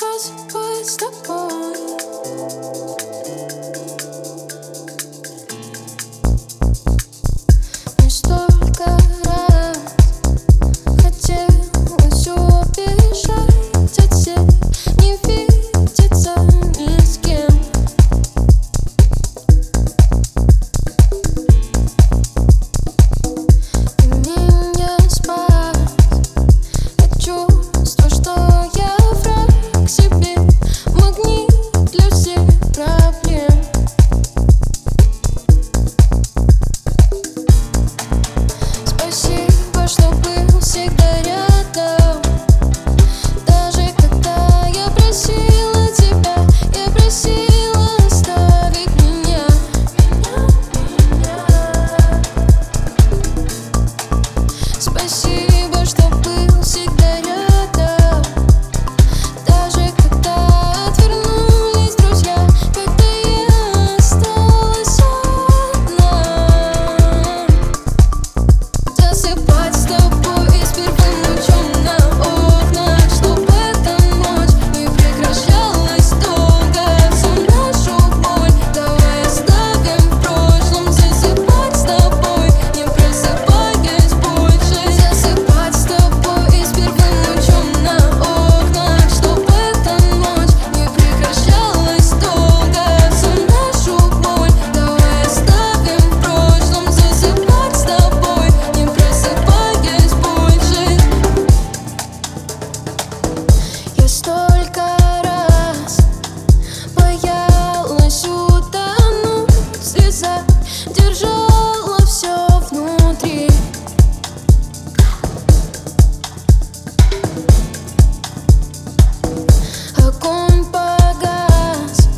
trust was the point. 的惜 держала все внутри. Огонь погас,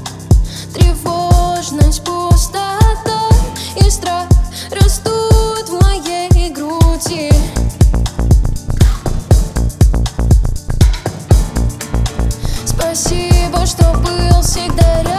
тревожность пустота и страх растут в моей груди. Спасибо, что был всегда рядом.